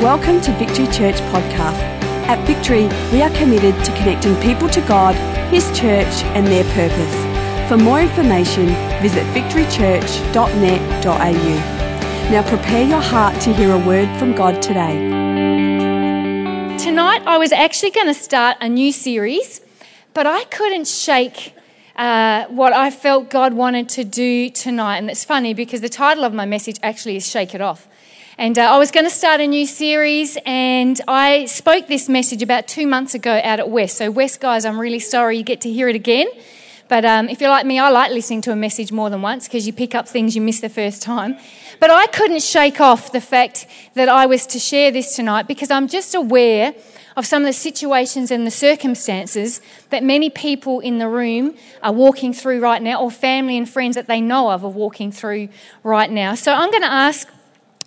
Welcome to Victory Church Podcast. At Victory, we are committed to connecting people to God, His church, and their purpose. For more information, visit victorychurch.net.au. Now prepare your heart to hear a word from God today. Tonight, I was actually going to start a new series, but I couldn't shake uh, what I felt God wanted to do tonight. And it's funny because the title of my message actually is Shake It Off. And uh, I was going to start a new series, and I spoke this message about two months ago out at West. So, West guys, I'm really sorry you get to hear it again. But um, if you're like me, I like listening to a message more than once because you pick up things you missed the first time. But I couldn't shake off the fact that I was to share this tonight because I'm just aware of some of the situations and the circumstances that many people in the room are walking through right now, or family and friends that they know of are walking through right now. So I'm going to ask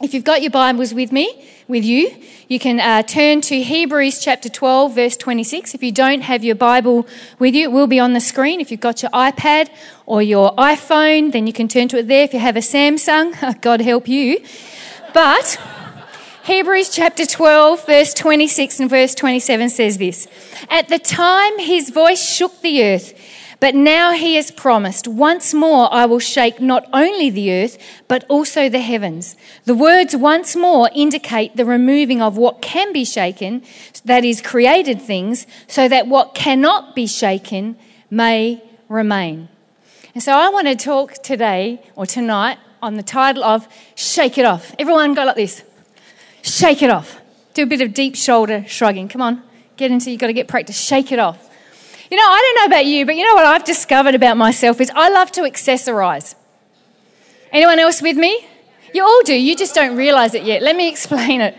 if you've got your Bibles with me, with you, you can uh, turn to Hebrews chapter 12, verse 26. If you don't have your Bible with you, it will be on the screen. If you've got your iPad or your iPhone, then you can turn to it there. If you have a Samsung, God help you. But Hebrews chapter 12, verse 26 and verse 27 says this At the time his voice shook the earth, but now he has promised, once more I will shake not only the earth, but also the heavens. The words once more indicate the removing of what can be shaken, that is, created things, so that what cannot be shaken may remain. And so I want to talk today or tonight on the title of Shake It Off. Everyone go like this Shake it off. Do a bit of deep shoulder shrugging. Come on, get into, you've got to get practice. Shake it off. You know, I don't know about you, but you know what I've discovered about myself is I love to accessorize. Anyone else with me? You all do, you just don't realize it yet. Let me explain it.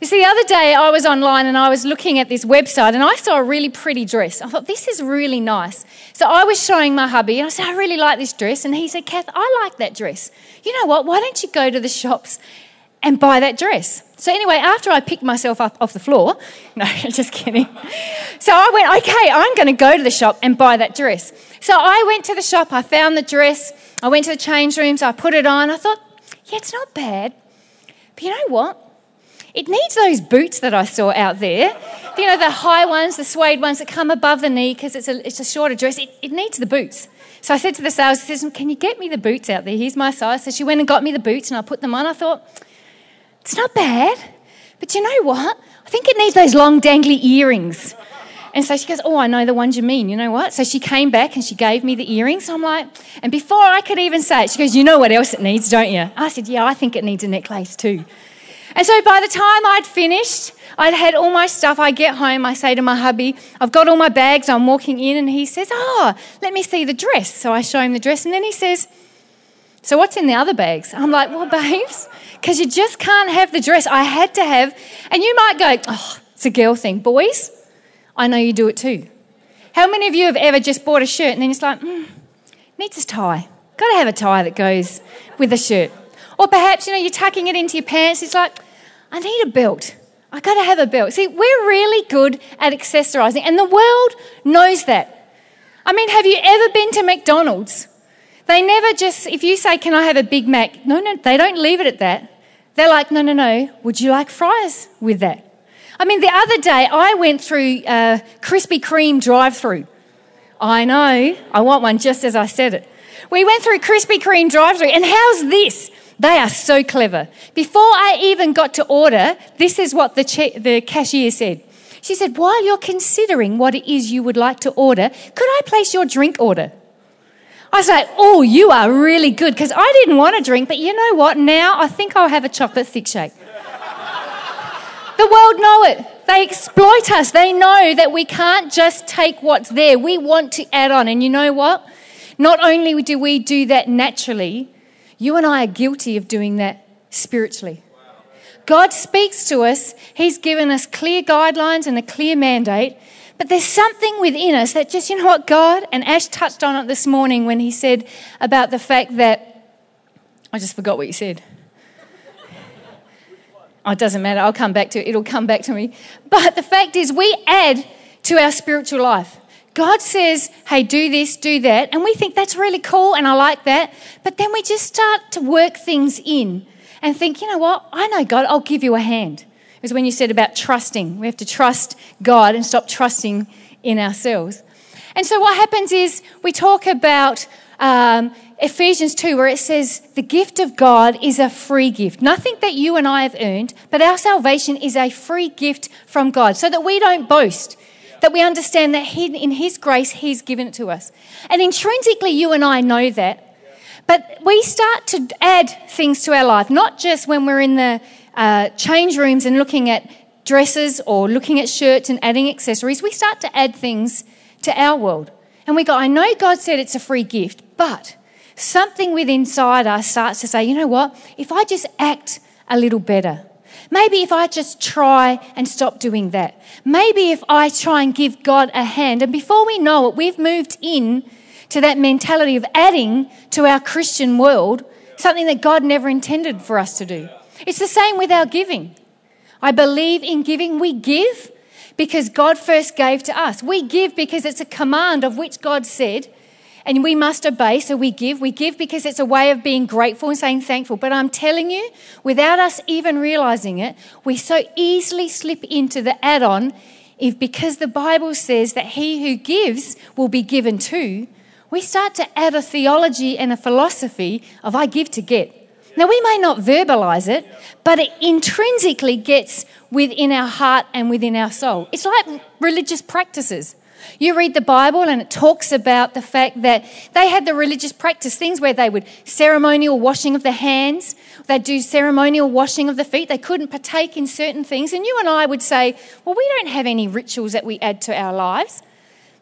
You see, the other day I was online and I was looking at this website and I saw a really pretty dress. I thought, this is really nice. So I was showing my hubby and I said, I really like this dress. And he said, Kath, I like that dress. You know what? Why don't you go to the shops and buy that dress? So anyway, after I picked myself up off the floor, no, just kidding. So I went, okay, I'm going to go to the shop and buy that dress. So I went to the shop, I found the dress, I went to the change rooms, I put it on. I thought, yeah, it's not bad. But you know what? It needs those boots that I saw out there. You know, the high ones, the suede ones that come above the knee because it's a, it's a shorter dress. It, it needs the boots. So I said to the sales assistant, Can you get me the boots out there? Here's my size. So she went and got me the boots and I put them on. I thought, it's not bad. But you know what? I think it needs those long dangly earrings. And so she goes, Oh, I know the ones you mean. You know what? So she came back and she gave me the earrings. I'm like, and before I could even say it, she goes, You know what else it needs, don't you? I said, Yeah, I think it needs a necklace too. And so by the time I'd finished, I'd had all my stuff. I get home, I say to my hubby, I've got all my bags. I'm walking in, and he says, Oh, let me see the dress. So I show him the dress, and then he says, So what's in the other bags? I'm like, Well, babes, because you just can't have the dress. I had to have. And you might go, oh, it's a girl thing. Boys, I know you do it too. How many of you have ever just bought a shirt and then it's like, mm, needs a tie? Got to have a tie that goes with the shirt. Or perhaps, you know, you're tucking it into your pants. It's like, I need a belt. I got to have a belt. See, we're really good at accessorizing, and the world knows that. I mean, have you ever been to McDonald's? They never just, if you say, Can I have a Big Mac? No, no, they don't leave it at that. They're like, no, no, no, would you like fries with that? I mean, the other day I went through a Krispy Kreme drive through. I know, I want one just as I said it. We went through Krispy Kreme drive through, and how's this? They are so clever. Before I even got to order, this is what the, che- the cashier said. She said, While you're considering what it is you would like to order, could I place your drink order? I was like, oh, you are really good because I didn't want to drink, but you know what? Now I think I'll have a chocolate thick shake. the world know it. They exploit us. They know that we can't just take what's there. We want to add on. And you know what? Not only do we do that naturally, you and I are guilty of doing that spiritually. God speaks to us. He's given us clear guidelines and a clear mandate. But there's something within us that just, you know what, God, and Ash touched on it this morning when he said about the fact that, I just forgot what you said. Oh, it doesn't matter. I'll come back to it. It'll come back to me. But the fact is, we add to our spiritual life. God says, hey, do this, do that. And we think that's really cool and I like that. But then we just start to work things in and think, you know what? I know God, I'll give you a hand. Was when you said about trusting. We have to trust God and stop trusting in ourselves. And so what happens is we talk about um, Ephesians 2, where it says, The gift of God is a free gift. Nothing that you and I have earned, but our salvation is a free gift from God so that we don't boast, that we understand that he, in His grace, He's given it to us. And intrinsically, you and I know that. But we start to add things to our life, not just when we're in the uh, change rooms and looking at dresses or looking at shirts and adding accessories. We start to add things to our world. And we go, I know God said it's a free gift, but something within inside us starts to say, you know what? If I just act a little better, maybe if I just try and stop doing that, maybe if I try and give God a hand, and before we know it, we've moved in to that mentality of adding to our Christian world something that God never intended for us to do. It's the same with our giving. I believe in giving. We give because God first gave to us. We give because it's a command of which God said, and we must obey, so we give. We give because it's a way of being grateful and saying thankful. But I'm telling you, without us even realizing it, we so easily slip into the add on if because the Bible says that he who gives will be given to, we start to add a theology and a philosophy of I give to get. Now, we may not verbalize it, but it intrinsically gets within our heart and within our soul. It's like religious practices. You read the Bible and it talks about the fact that they had the religious practice, things where they would ceremonial washing of the hands, they'd do ceremonial washing of the feet, they couldn't partake in certain things. And you and I would say, well, we don't have any rituals that we add to our lives.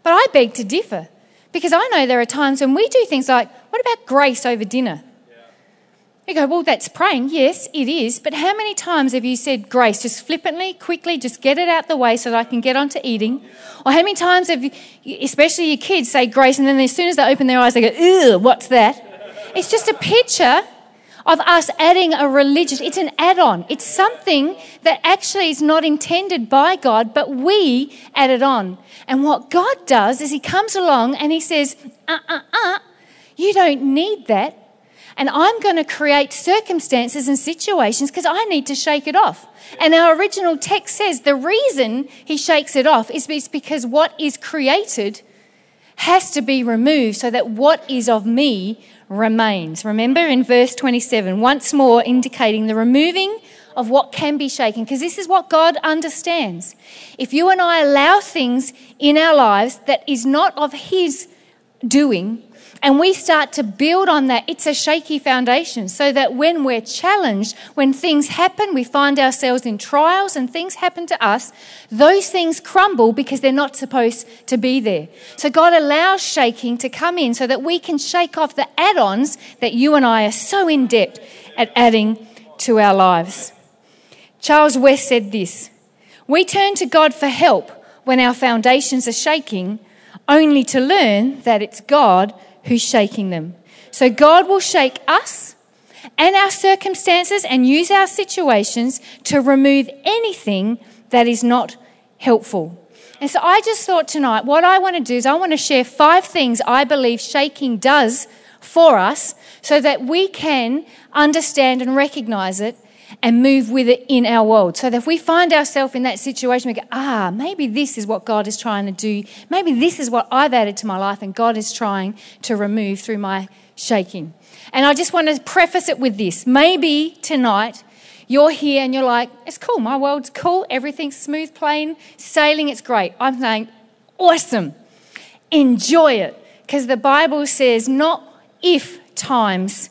But I beg to differ. Because I know there are times when we do things like, what about grace over dinner? You go, well, that's praying. Yes, it is. But how many times have you said grace just flippantly, quickly, just get it out the way so that I can get on to eating? Or how many times have you, especially your kids, say grace and then as soon as they open their eyes, they go, ew, what's that? It's just a picture of us adding a religious, it's an add on. It's something that actually is not intended by God, but we add it on. And what God does is He comes along and He says, uh uh uh, you don't need that. And I'm going to create circumstances and situations because I need to shake it off. And our original text says the reason He shakes it off is because what is created has to be removed so that what is of me remains. Remember in verse 27, once more indicating the removing of what can be shaken, because this is what God understands. If you and I allow things in our lives that is not of His doing, and we start to build on that, it's a shaky foundation so that when we're challenged, when things happen, we find ourselves in trials and things happen to us, those things crumble because they're not supposed to be there. So God allows shaking to come in so that we can shake off the add ons that you and I are so in depth at adding to our lives. Charles West said this We turn to God for help when our foundations are shaking, only to learn that it's God who's shaking them. So God will shake us and our circumstances and use our situations to remove anything that is not helpful. And so I just thought tonight, what I want to do is I want to share five things I believe shaking does for us so that we can understand and recognize it and move with it in our world. So that if we find ourselves in that situation, we go, ah, maybe this is what God is trying to do. Maybe this is what I've added to my life and God is trying to remove through my shaking. And I just want to preface it with this. Maybe tonight you're here and you're like, it's cool, my world's cool, everything's smooth, plain, sailing, it's great. I'm saying, awesome. Enjoy it. Because the Bible says not if times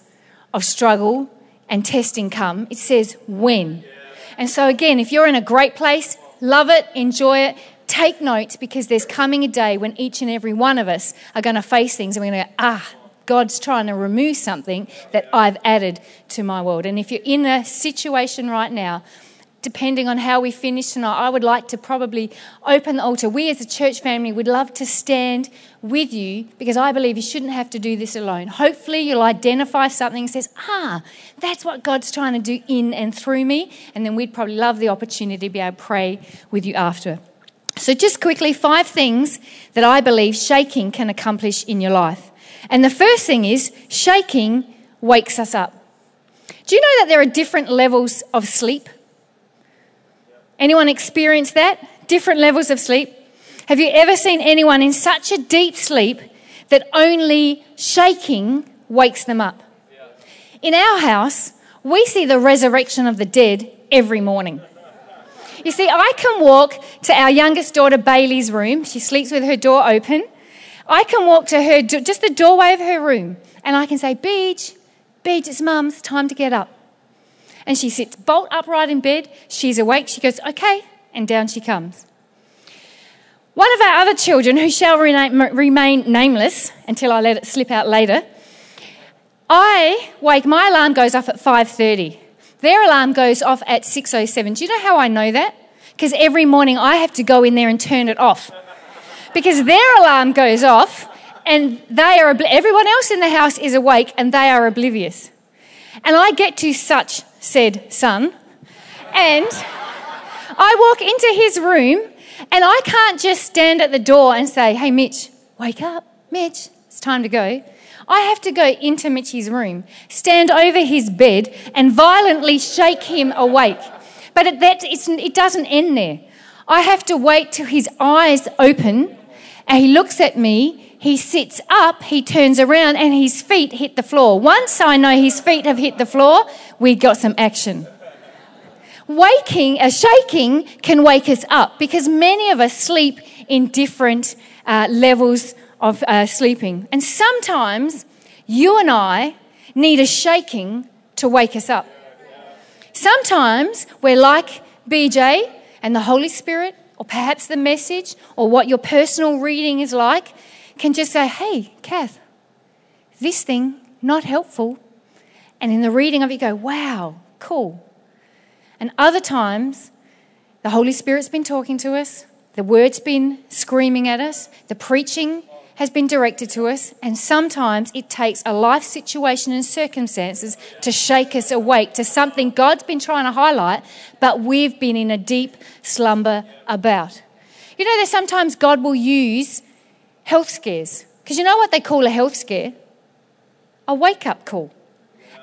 of struggle and testing come, it says when. And so, again, if you're in a great place, love it, enjoy it, take notes because there's coming a day when each and every one of us are going to face things and we're going to go, ah, God's trying to remove something that I've added to my world. And if you're in a situation right now depending on how we finish tonight, I would like to probably open the altar. We as a church family would love to stand with you because I believe you shouldn't have to do this alone. Hopefully, you'll identify something that says, ah, that's what God's trying to do in and through me. And then we'd probably love the opportunity to be able to pray with you after. So, just quickly, five things that I believe shaking can accomplish in your life. And the first thing is shaking wakes us up. Do you know that there are different levels of sleep? Anyone experience that? Different levels of sleep. Have you ever seen anyone in such a deep sleep that only shaking wakes them up? In our house, we see the resurrection of the dead every morning. You see, I can walk to our youngest daughter Bailey's room. She sleeps with her door open. I can walk to her, just the doorway of her room, and I can say, Beach, Beach, it's mum's, time to get up. And she sits bolt upright in bed. She's awake. She goes, okay, and down she comes. One of our other children, who shall remain nameless until I let it slip out later, I wake, my alarm goes off at 5.30. Their alarm goes off at 6.07. Do you know how I know that? Because every morning I have to go in there and turn it off. Because their alarm goes off and they are, everyone else in the house is awake and they are oblivious. And I get to such said son and I walk into his room and I can't just stand at the door and say, hey, Mitch, wake up. Mitch, it's time to go. I have to go into Mitchy's room, stand over his bed, and violently shake him awake. But it, that, it doesn't end there. I have to wait till his eyes open and he looks at me. He sits up, he turns around, and his feet hit the floor. Once I know his feet have hit the floor, we got some action. Waking, a shaking can wake us up because many of us sleep in different uh, levels of uh, sleeping. And sometimes you and I need a shaking to wake us up. Sometimes we're like BJ and the Holy Spirit, or perhaps the message, or what your personal reading is like, can just say, hey, Kath, this thing, not helpful. And in the reading of it, go, wow, cool. And other times, the Holy Spirit's been talking to us, the word's been screaming at us, the preaching has been directed to us, and sometimes it takes a life situation and circumstances to shake us awake to something God's been trying to highlight, but we've been in a deep slumber about. You know, that sometimes God will use health scares, because you know what they call a health scare? A wake up call.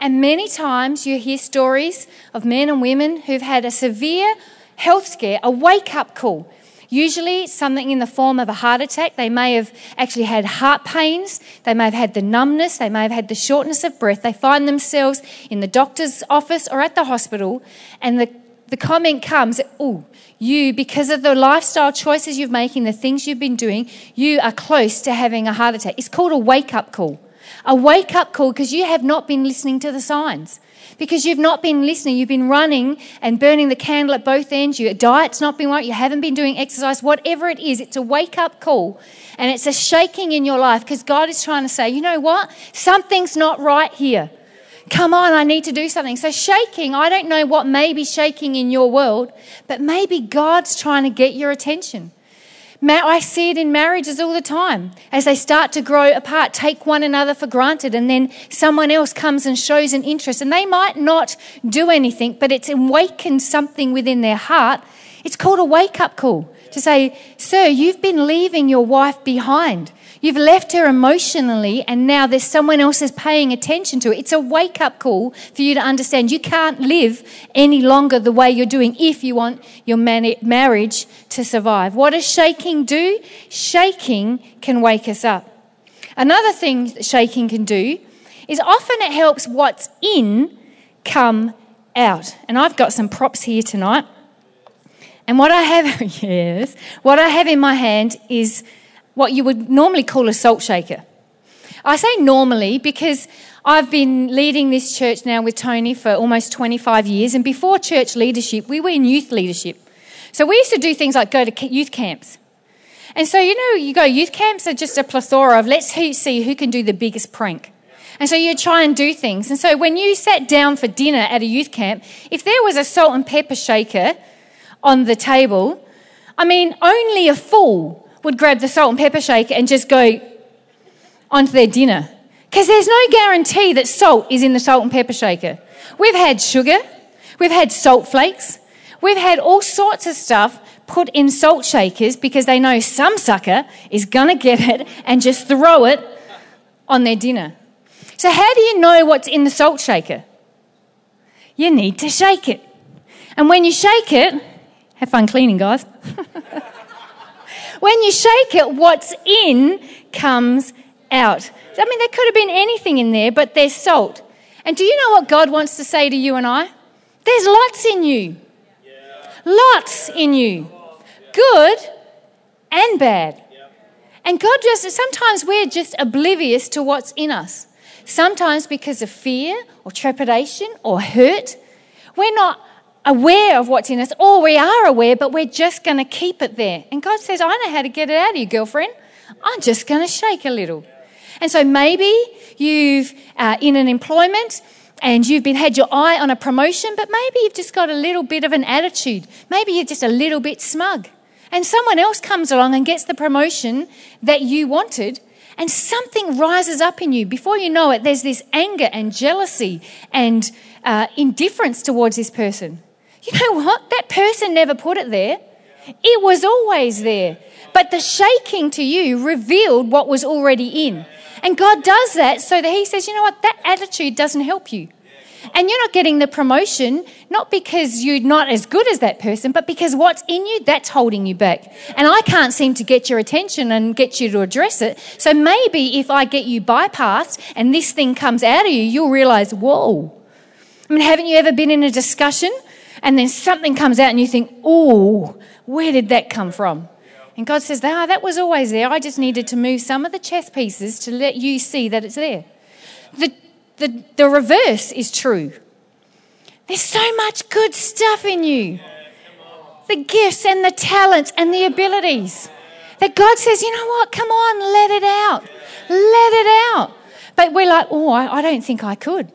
And many times you hear stories of men and women who've had a severe health scare, a wake up call. Usually, something in the form of a heart attack. They may have actually had heart pains. They may have had the numbness. They may have had the shortness of breath. They find themselves in the doctor's office or at the hospital, and the, the comment comes, Oh, you, because of the lifestyle choices you're making, the things you've been doing, you are close to having a heart attack. It's called a wake up call. A wake up call because you have not been listening to the signs because you've not been listening. You've been running and burning the candle at both ends. Your diet's not been right. You haven't been doing exercise. Whatever it is, it's a wake up call and it's a shaking in your life because God is trying to say, you know what? Something's not right here. Come on, I need to do something. So, shaking, I don't know what may be shaking in your world, but maybe God's trying to get your attention. I see it in marriages all the time. As they start to grow apart, take one another for granted, and then someone else comes and shows an interest. And they might not do anything, but it's awakened something within their heart. It's called a wake up call to say, Sir, you've been leaving your wife behind. You've left her emotionally, and now there's someone else is paying attention to it. It's a wake up call for you to understand you can't live any longer the way you're doing if you want your marriage to survive. What does shaking do? Shaking can wake us up. Another thing that shaking can do is often it helps what's in come out. And I've got some props here tonight. And what I have, yes, what I have in my hand is what you would normally call a salt shaker. I say normally because I've been leading this church now with Tony for almost 25 years, and before church leadership, we were in youth leadership. So we used to do things like go to youth camps. And so, you know, you go youth camps are just a plethora of let's see who can do the biggest prank. And so you try and do things. And so when you sat down for dinner at a youth camp, if there was a salt and pepper shaker on the table, I mean, only a fool would grab the salt and pepper shaker and just go onto their dinner. Because there's no guarantee that salt is in the salt and pepper shaker. We've had sugar, we've had salt flakes, we've had all sorts of stuff put in salt shakers because they know some sucker is going to get it and just throw it on their dinner. So, how do you know what's in the salt shaker? You need to shake it. And when you shake it, Have fun cleaning, guys. when you shake it, what's in comes out. I mean, there could have been anything in there, but there's salt. And do you know what God wants to say to you and I? There's lots in you. Lots in you. Good and bad. And God just, sometimes we're just oblivious to what's in us. Sometimes because of fear or trepidation or hurt, we're not aware of what's in us, or we are aware, but we're just going to keep it there. And God says, I know how to get it out of you, girlfriend. I'm just going to shake a little. And so maybe you've uh, in an employment and you've been had your eye on a promotion, but maybe you've just got a little bit of an attitude. Maybe you're just a little bit smug. And someone else comes along and gets the promotion that you wanted, and something rises up in you. Before you know it, there's this anger and jealousy and uh, indifference towards this person. You know what? That person never put it there. It was always there. But the shaking to you revealed what was already in. And God does that so that He says, you know what? That attitude doesn't help you. And you're not getting the promotion, not because you're not as good as that person, but because what's in you, that's holding you back. And I can't seem to get your attention and get you to address it. So maybe if I get you bypassed and this thing comes out of you, you'll realize, whoa. I mean, haven't you ever been in a discussion and then something comes out and you think, oh, where did that come from? And God says, ah, that was always there. I just needed to move some of the chess pieces to let you see that it's there. The, the, the reverse is true. There's so much good stuff in you the gifts and the talents and the abilities that God says, you know what, come on, let it out. Let it out. But we're like, oh, I, I don't think I could.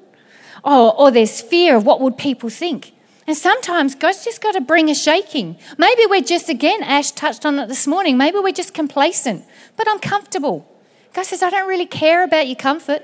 Oh, or there's fear of what would people think. And sometimes God's just got to bring a shaking. Maybe we're just, again, Ash touched on it this morning, maybe we're just complacent, but I'm comfortable. God says, I don't really care about your comfort.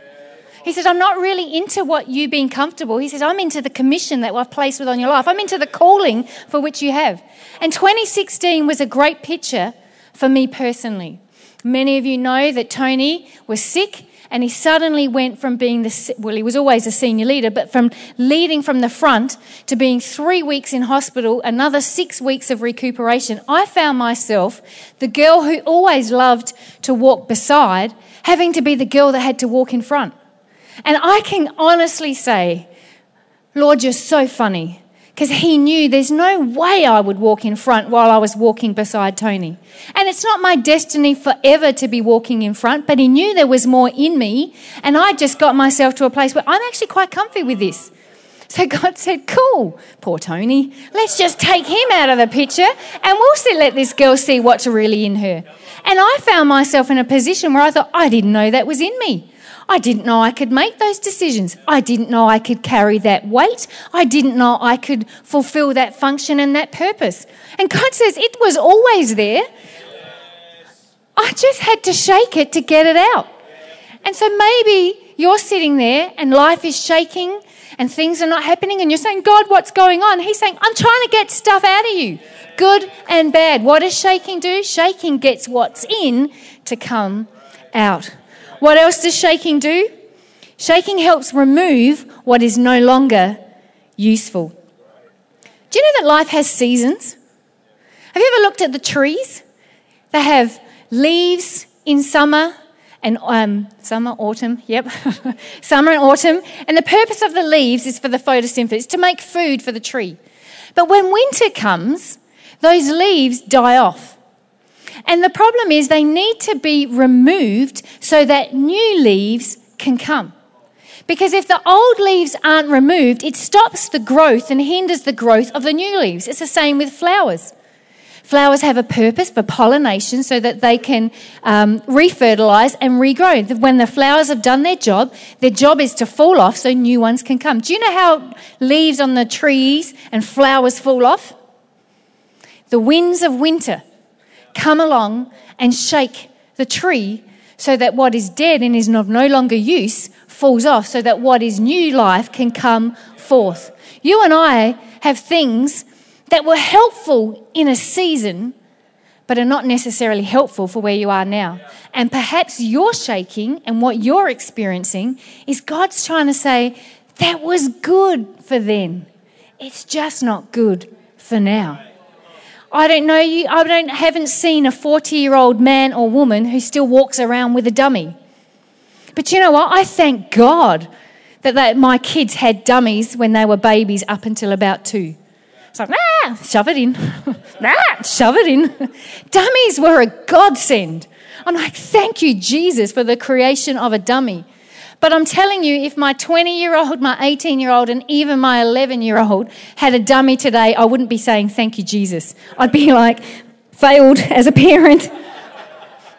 He says, I'm not really into what you being comfortable. He says, I'm into the commission that I've placed with on your life. I'm into the calling for which you have. And 2016 was a great picture for me personally. Many of you know that Tony was sick and he suddenly went from being the, well, he was always a senior leader, but from leading from the front to being three weeks in hospital, another six weeks of recuperation. I found myself, the girl who always loved to walk beside, having to be the girl that had to walk in front. And I can honestly say, Lord, you're so funny because he knew there's no way I would walk in front while I was walking beside Tony. And it's not my destiny forever to be walking in front, but he knew there was more in me, and I just got myself to a place where I'm actually quite comfy with this. So God said, Cool, poor Tony, let's just take him out of the picture and we'll see, let this girl see what's really in her. And I found myself in a position where I thought, I didn't know that was in me. I didn't know I could make those decisions. I didn't know I could carry that weight. I didn't know I could fulfill that function and that purpose. And God says it was always there. I just had to shake it to get it out. And so maybe you're sitting there and life is shaking and things are not happening and you're saying, God, what's going on? He's saying, I'm trying to get stuff out of you, good and bad. What does shaking do? Shaking gets what's in to come out. What else does shaking do? Shaking helps remove what is no longer useful. Do you know that life has seasons? Have you ever looked at the trees? They have leaves in summer and um, summer, autumn, yep, summer and autumn. And the purpose of the leaves is for the photosynthesis, to make food for the tree. But when winter comes, those leaves die off. And the problem is they need to be removed so that new leaves can come. Because if the old leaves aren't removed, it stops the growth and hinders the growth of the new leaves. It's the same with flowers. Flowers have a purpose for pollination so that they can um, refertilize and regrow. When the flowers have done their job, their job is to fall off so new ones can come. Do you know how leaves on the trees and flowers fall off? The winds of winter come along and shake the tree so that what is dead and is of no longer use falls off, so that what is new life can come forth. You and I have things that were helpful in a season, but are not necessarily helpful for where you are now. And perhaps you're shaking, and what you're experiencing is God's trying to say, that was good for then. It's just not good for now. I don't know you, I don't, haven't seen a 40 year old man or woman who still walks around with a dummy. But you know what? I thank God that my kids had dummies when they were babies up until about two. It's like, ah, shove it in. ah, shove it in. Dummies were a godsend. I'm like, thank you, Jesus, for the creation of a dummy. But I'm telling you, if my 20 year old, my 18 year old, and even my 11 year old had a dummy today, I wouldn't be saying, Thank you, Jesus. I'd be like, failed as a parent.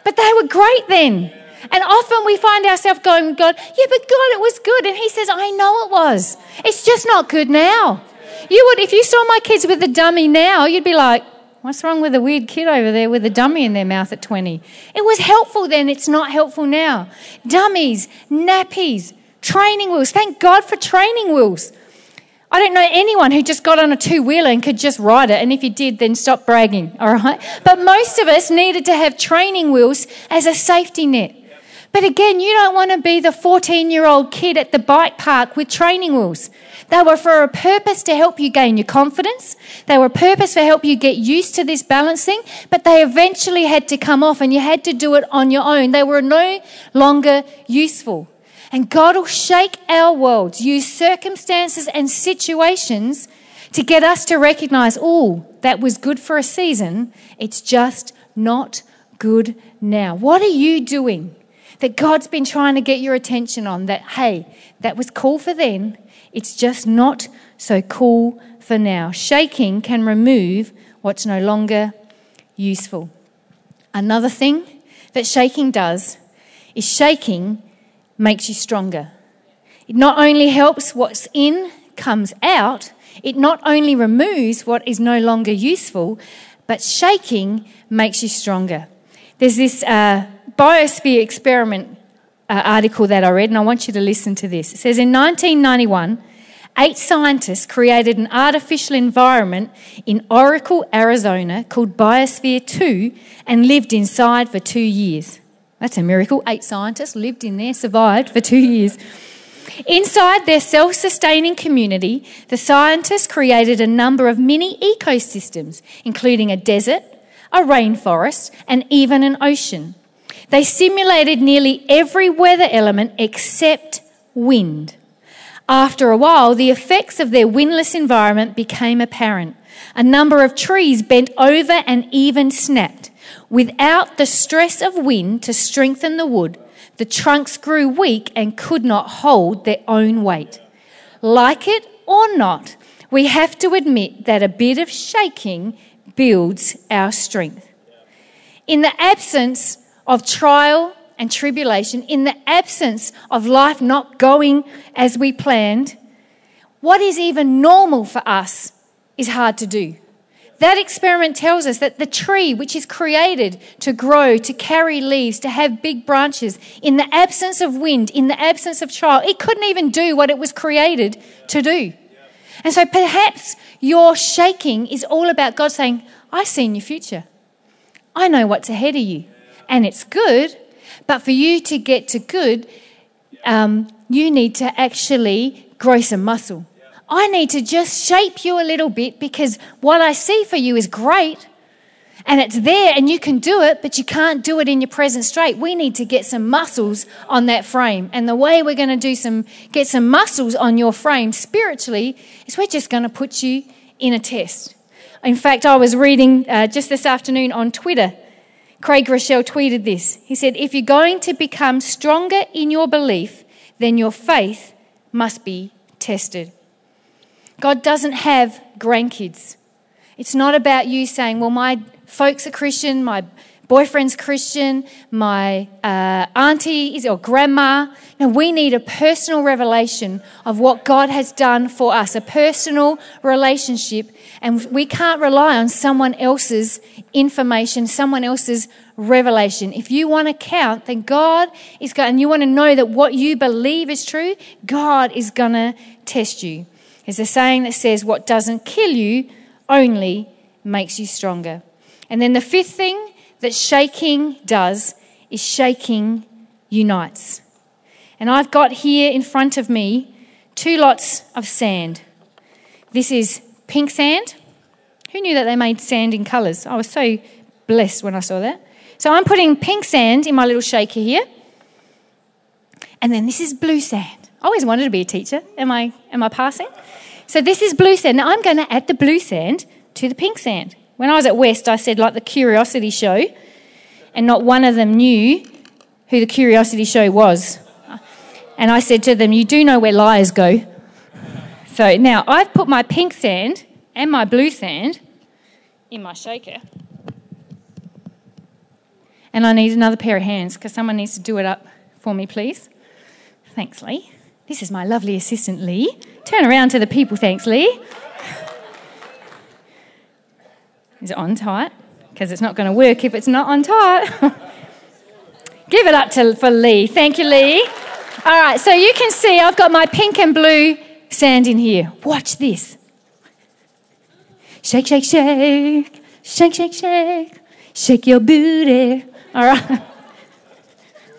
But they were great then. And often we find ourselves going, God, yeah, but God, it was good. And He says, I know it was. It's just not good now. You would, if you saw my kids with a dummy now, you'd be like, What's wrong with a weird kid over there with a dummy in their mouth at 20? It was helpful then, it's not helpful now. Dummies, nappies, training wheels. Thank God for training wheels. I don't know anyone who just got on a two wheeler and could just ride it, and if you did, then stop bragging, all right? But most of us needed to have training wheels as a safety net. But again, you don't want to be the 14 year old kid at the bike park with training wheels. They were for a purpose to help you gain your confidence. They were a purpose to help you get used to this balancing, but they eventually had to come off and you had to do it on your own. They were no longer useful. And God will shake our worlds, use circumstances and situations to get us to recognize, oh, that was good for a season. It's just not good now. What are you doing that God's been trying to get your attention on? That, hey, that was cool for then. It's just not so cool for now. Shaking can remove what's no longer useful. Another thing that shaking does is shaking makes you stronger. It not only helps what's in comes out, it not only removes what is no longer useful, but shaking makes you stronger. There's this uh, biosphere experiment uh, article that I read, and I want you to listen to this. It says in 1991, eight scientists created an artificial environment in Oracle, Arizona called Biosphere 2 and lived inside for two years. That's a miracle. Eight scientists lived in there, survived for two years. Inside their self sustaining community, the scientists created a number of mini ecosystems, including a desert, a rainforest, and even an ocean. They simulated nearly every weather element except wind. After a while, the effects of their windless environment became apparent. A number of trees bent over and even snapped. Without the stress of wind to strengthen the wood, the trunks grew weak and could not hold their own weight. Like it or not, we have to admit that a bit of shaking builds our strength. In the absence of trial and tribulation, in the absence of life not going as we planned, what is even normal for us is hard to do. That experiment tells us that the tree, which is created to grow, to carry leaves, to have big branches, in the absence of wind, in the absence of trial, it couldn't even do what it was created to do. And so perhaps your shaking is all about God saying, I've seen your future. I know what's ahead of you. And it's good, but for you to get to good, um, you need to actually grow some muscle. I need to just shape you a little bit because what I see for you is great and it's there and you can do it, but you can't do it in your present state. We need to get some muscles on that frame. And the way we're going to do some, get some muscles on your frame spiritually is we're just going to put you in a test. In fact, I was reading uh, just this afternoon on Twitter Craig Groeschel tweeted this. He said, If you're going to become stronger in your belief, then your faith must be tested. God doesn't have grandkids. It's not about you saying, Well, my folks are Christian, my boyfriend's Christian, my uh, auntie is or grandma. Now we need a personal revelation of what God has done for us, a personal relationship, and we can't rely on someone else's information, someone else's revelation. If you want to count, then God is going, and you want to know that what you believe is true, God is going to test you. There's a saying that says, What doesn't kill you only makes you stronger. And then the fifth thing that shaking does is shaking unites. And I've got here in front of me two lots of sand. This is pink sand, Who knew that they made sand in colours? I was so blessed when I saw that. So I'm putting pink sand in my little shaker here. And then this is blue sand. I always wanted to be a teacher. Am I, am I passing? So this is blue sand. Now I'm going to add the blue sand to the pink sand. When I was at West, I said, like the Curiosity Show, and not one of them knew who the Curiosity Show was. And I said to them, You do know where liars go. So now I've put my pink sand and my blue sand in my shaker. And I need another pair of hands because someone needs to do it up for me, please. Thanks, Lee. This is my lovely assistant, Lee. Turn around to the people, thanks, Lee. Is it on tight? Because it's not going to work if it's not on tight. Give it up to, for Lee. Thank you, Lee. All right, so you can see I've got my pink and blue sand in here. Watch this. Shake, shake, shake. Shake, shake, shake. Shake your booty. All right.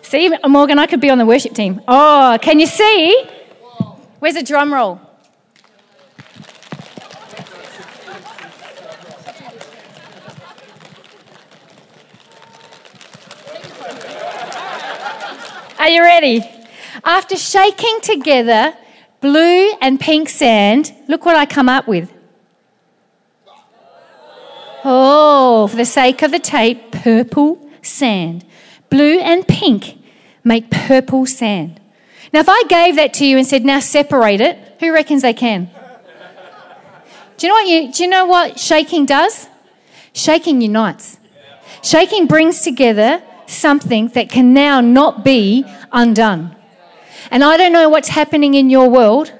See, Morgan, I could be on the worship team. Oh, can you see? Where's the drum roll? Are you ready? After shaking together blue and pink sand, look what I come up with. Oh, for the sake of the tape, purple sand. Blue and pink make purple sand. Now, if I gave that to you and said, now separate it, who reckons they can? Do you know what, you, do you know what shaking does? Shaking unites. Shaking brings together something that can now not be undone. And I don't know what's happening in your world,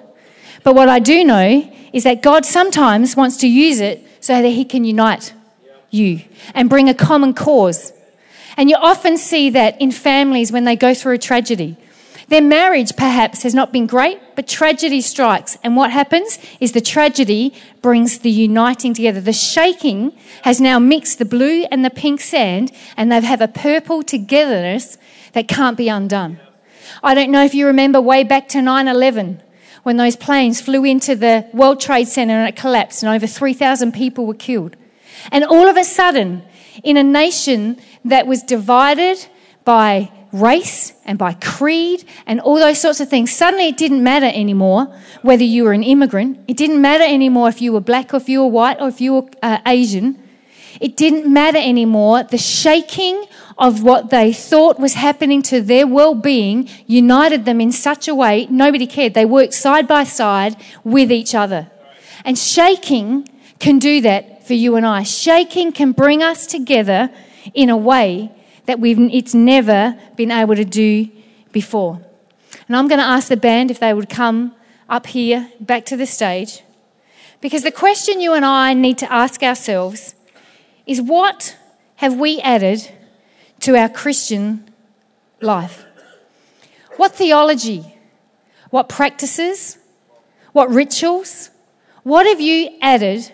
but what I do know is that God sometimes wants to use it so that He can unite you and bring a common cause. And you often see that in families when they go through a tragedy. Their marriage perhaps has not been great, but tragedy strikes. And what happens is the tragedy brings the uniting together. The shaking has now mixed the blue and the pink sand, and they have a purple togetherness that can't be undone. I don't know if you remember way back to 9 11 when those planes flew into the World Trade Center and it collapsed, and over 3,000 people were killed. And all of a sudden, in a nation that was divided by race and by creed and all those sorts of things, suddenly it didn't matter anymore whether you were an immigrant. It didn't matter anymore if you were black or if you were white or if you were uh, Asian. It didn't matter anymore. The shaking of what they thought was happening to their well being united them in such a way nobody cared. They worked side by side with each other. And shaking can do that for you and I. Shaking can bring us together in a way that we've, it's never been able to do before. And I'm going to ask the band if they would come up here, back to the stage. Because the question you and I need to ask ourselves is what have we added to our Christian life? What theology? What practices? What rituals? What have you added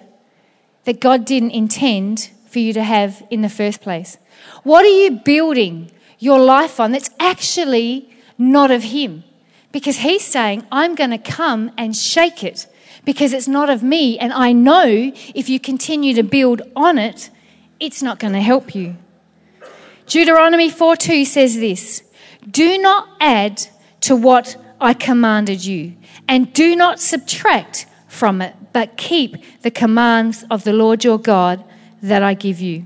that God didn't intend for you to have in the first place? What are you building your life on that's actually not of Him? Because He's saying, I'm going to come and shake it because it's not of me. And I know if you continue to build on it, it's not going to help you. Deuteronomy 4 2 says this Do not add to what I commanded you, and do not subtract from it, but keep the commands of the Lord your God that I give you.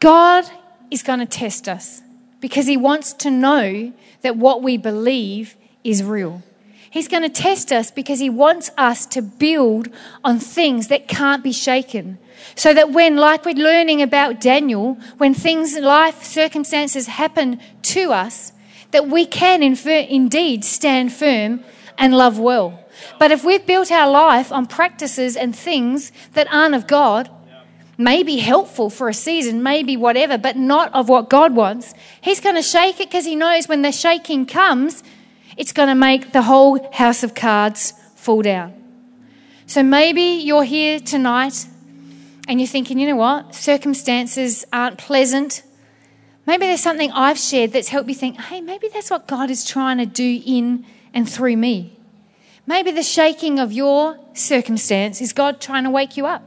God is going to test us because He wants to know that what we believe is real. He's going to test us because He wants us to build on things that can't be shaken. So that when, like we're learning about Daniel, when things, life circumstances happen to us, that we can infer, indeed stand firm and love well. But if we've built our life on practices and things that aren't of God, maybe helpful for a season, maybe whatever, but not of what God wants. He's going to shake it because he knows when the shaking comes, it's going to make the whole house of cards fall down. So maybe you're here tonight and you're thinking, you know what, circumstances aren't pleasant. Maybe there's something I've shared that's helped you think, hey, maybe that's what God is trying to do in and through me. Maybe the shaking of your circumstance is God trying to wake you up.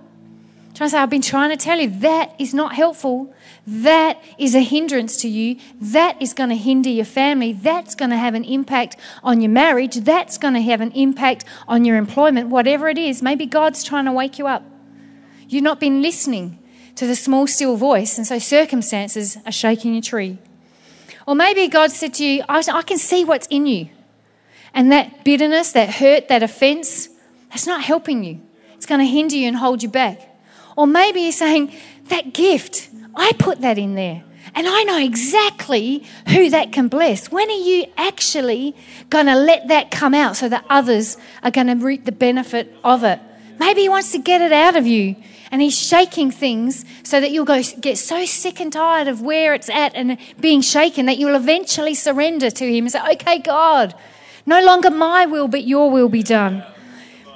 Trying to say, I've been trying to tell you that is not helpful. That is a hindrance to you. That is going to hinder your family. That's going to have an impact on your marriage. That's going to have an impact on your employment. Whatever it is, maybe God's trying to wake you up. You've not been listening to the small, still voice, and so circumstances are shaking your tree. Or maybe God said to you, I, I can see what's in you. And that bitterness, that hurt, that offense, that's not helping you. It's going to hinder you and hold you back. Or maybe He's saying, that gift, I put that in there. And I know exactly who that can bless. When are you actually going to let that come out so that others are going to reap the benefit of it? Maybe He wants to get it out of you and He's shaking things so that you'll go get so sick and tired of where it's at and being shaken that you'll eventually surrender to Him and say, Okay, God, no longer my will, but your will be done.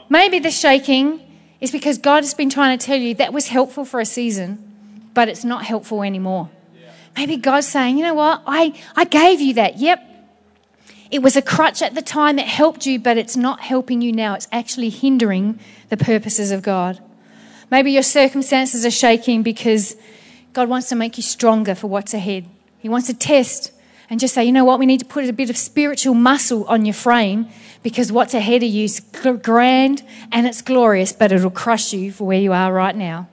Maybe the shaking is because God has been trying to tell you that was helpful for a season but it's not helpful anymore. Maybe God's saying, you know what? I, I gave you that. Yep. It was a crutch at the time. It helped you, but it's not helping you now. It's actually hindering the purposes of God. Maybe your circumstances are shaking because God wants to make you stronger for what's ahead. He wants to test and just say, you know what? We need to put a bit of spiritual muscle on your frame because what's ahead of you is grand and it's glorious, but it'll crush you for where you are right now.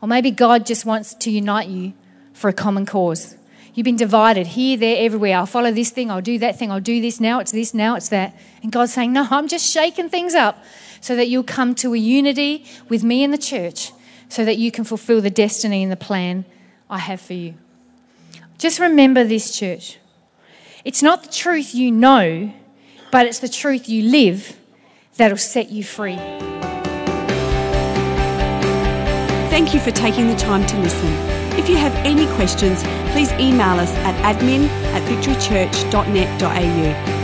Or maybe God just wants to unite you for a common cause. You've been divided here, there, everywhere. I'll follow this thing, I'll do that thing, I'll do this now, it's this, now it's that. And God's saying, No, I'm just shaking things up so that you'll come to a unity with me and the church so that you can fulfill the destiny and the plan I have for you. Just remember this, church. It's not the truth you know, but it's the truth you live that'll set you free. Thank you for taking the time to listen. If you have any questions, please email us at admin at victorychurch.net.au.